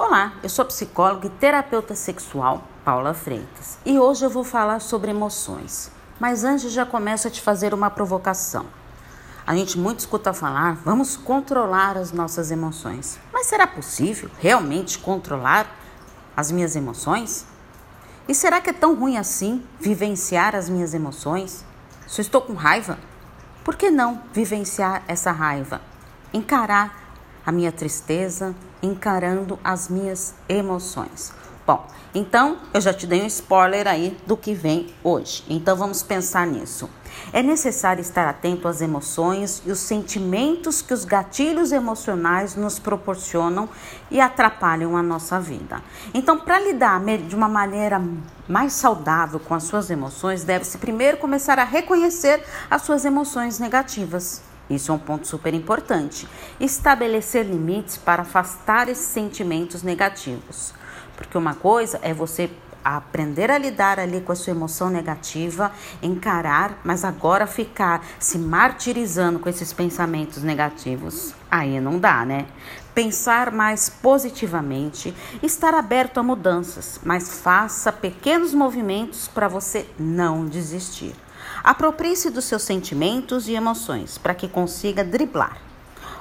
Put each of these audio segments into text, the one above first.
Olá, eu sou psicóloga e terapeuta sexual Paula Freitas e hoje eu vou falar sobre emoções. Mas antes já começo a te fazer uma provocação. A gente muito escuta falar, vamos controlar as nossas emoções. Mas será possível realmente controlar as minhas emoções? E será que é tão ruim assim vivenciar as minhas emoções? Se estou com raiva, por que não vivenciar essa raiva? Encarar a minha tristeza, encarando as minhas emoções. Bom, então eu já te dei um spoiler aí do que vem hoje. Então vamos pensar nisso. É necessário estar atento às emoções e os sentimentos que os gatilhos emocionais nos proporcionam e atrapalham a nossa vida. Então, para lidar de uma maneira mais saudável com as suas emoções, deve-se primeiro começar a reconhecer as suas emoções negativas. Isso é um ponto super importante. Estabelecer limites para afastar esses sentimentos negativos. Porque uma coisa é você aprender a lidar ali com a sua emoção negativa, encarar, mas agora ficar se martirizando com esses pensamentos negativos, aí não dá, né? Pensar mais positivamente, estar aberto a mudanças, mas faça pequenos movimentos para você não desistir. Aproprie-se dos seus sentimentos e emoções para que consiga driblar.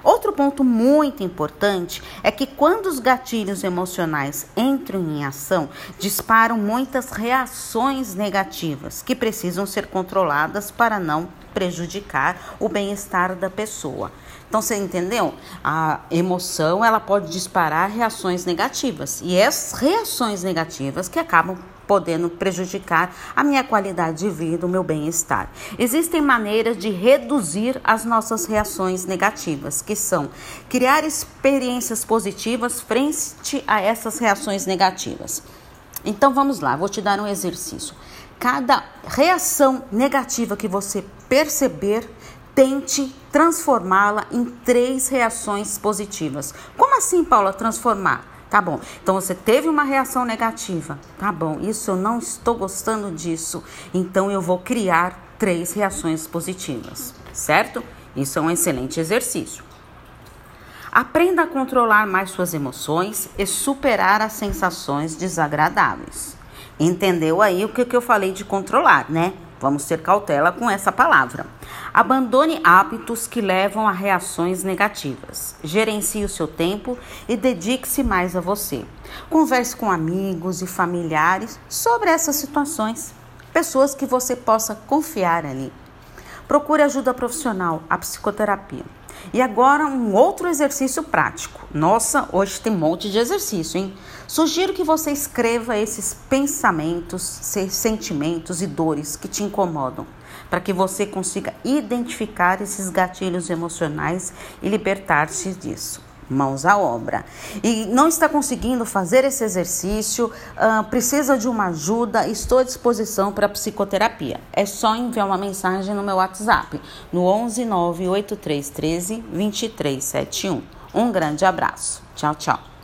Outro ponto muito importante é que quando os gatilhos emocionais entram em ação, disparam muitas reações negativas que precisam ser controladas para não prejudicar o bem-estar da pessoa. Então você entendeu? A emoção ela pode disparar reações negativas e essas reações negativas que acabam podendo prejudicar a minha qualidade de vida, o meu bem-estar. Existem maneiras de reduzir as nossas reações negativas, que são criar experiências positivas frente a essas reações negativas. Então vamos lá, vou te dar um exercício. Cada reação negativa que você perceber, tente transformá-la em três reações positivas. Como assim, Paula, transformar? Tá bom. Então você teve uma reação negativa. Tá bom. Isso eu não estou gostando disso. Então eu vou criar três reações positivas, certo? Isso é um excelente exercício. Aprenda a controlar mais suas emoções e superar as sensações desagradáveis. Entendeu aí o que, que eu falei de controlar, né? Vamos ter cautela com essa palavra. Abandone hábitos que levam a reações negativas. Gerencie o seu tempo e dedique-se mais a você. Converse com amigos e familiares sobre essas situações. Pessoas que você possa confiar ali. Procure ajuda profissional, a psicoterapia. E agora um outro exercício prático. Nossa, hoje tem um monte de exercício, hein? Sugiro que você escreva esses pensamentos, sentimentos e dores que te incomodam, para que você consiga identificar esses gatilhos emocionais e libertar-se disso mãos à obra. E não está conseguindo fazer esse exercício, uh, precisa de uma ajuda, estou à disposição para psicoterapia. É só enviar uma mensagem no meu WhatsApp, no 11 98313 2371. Um grande abraço. Tchau, tchau.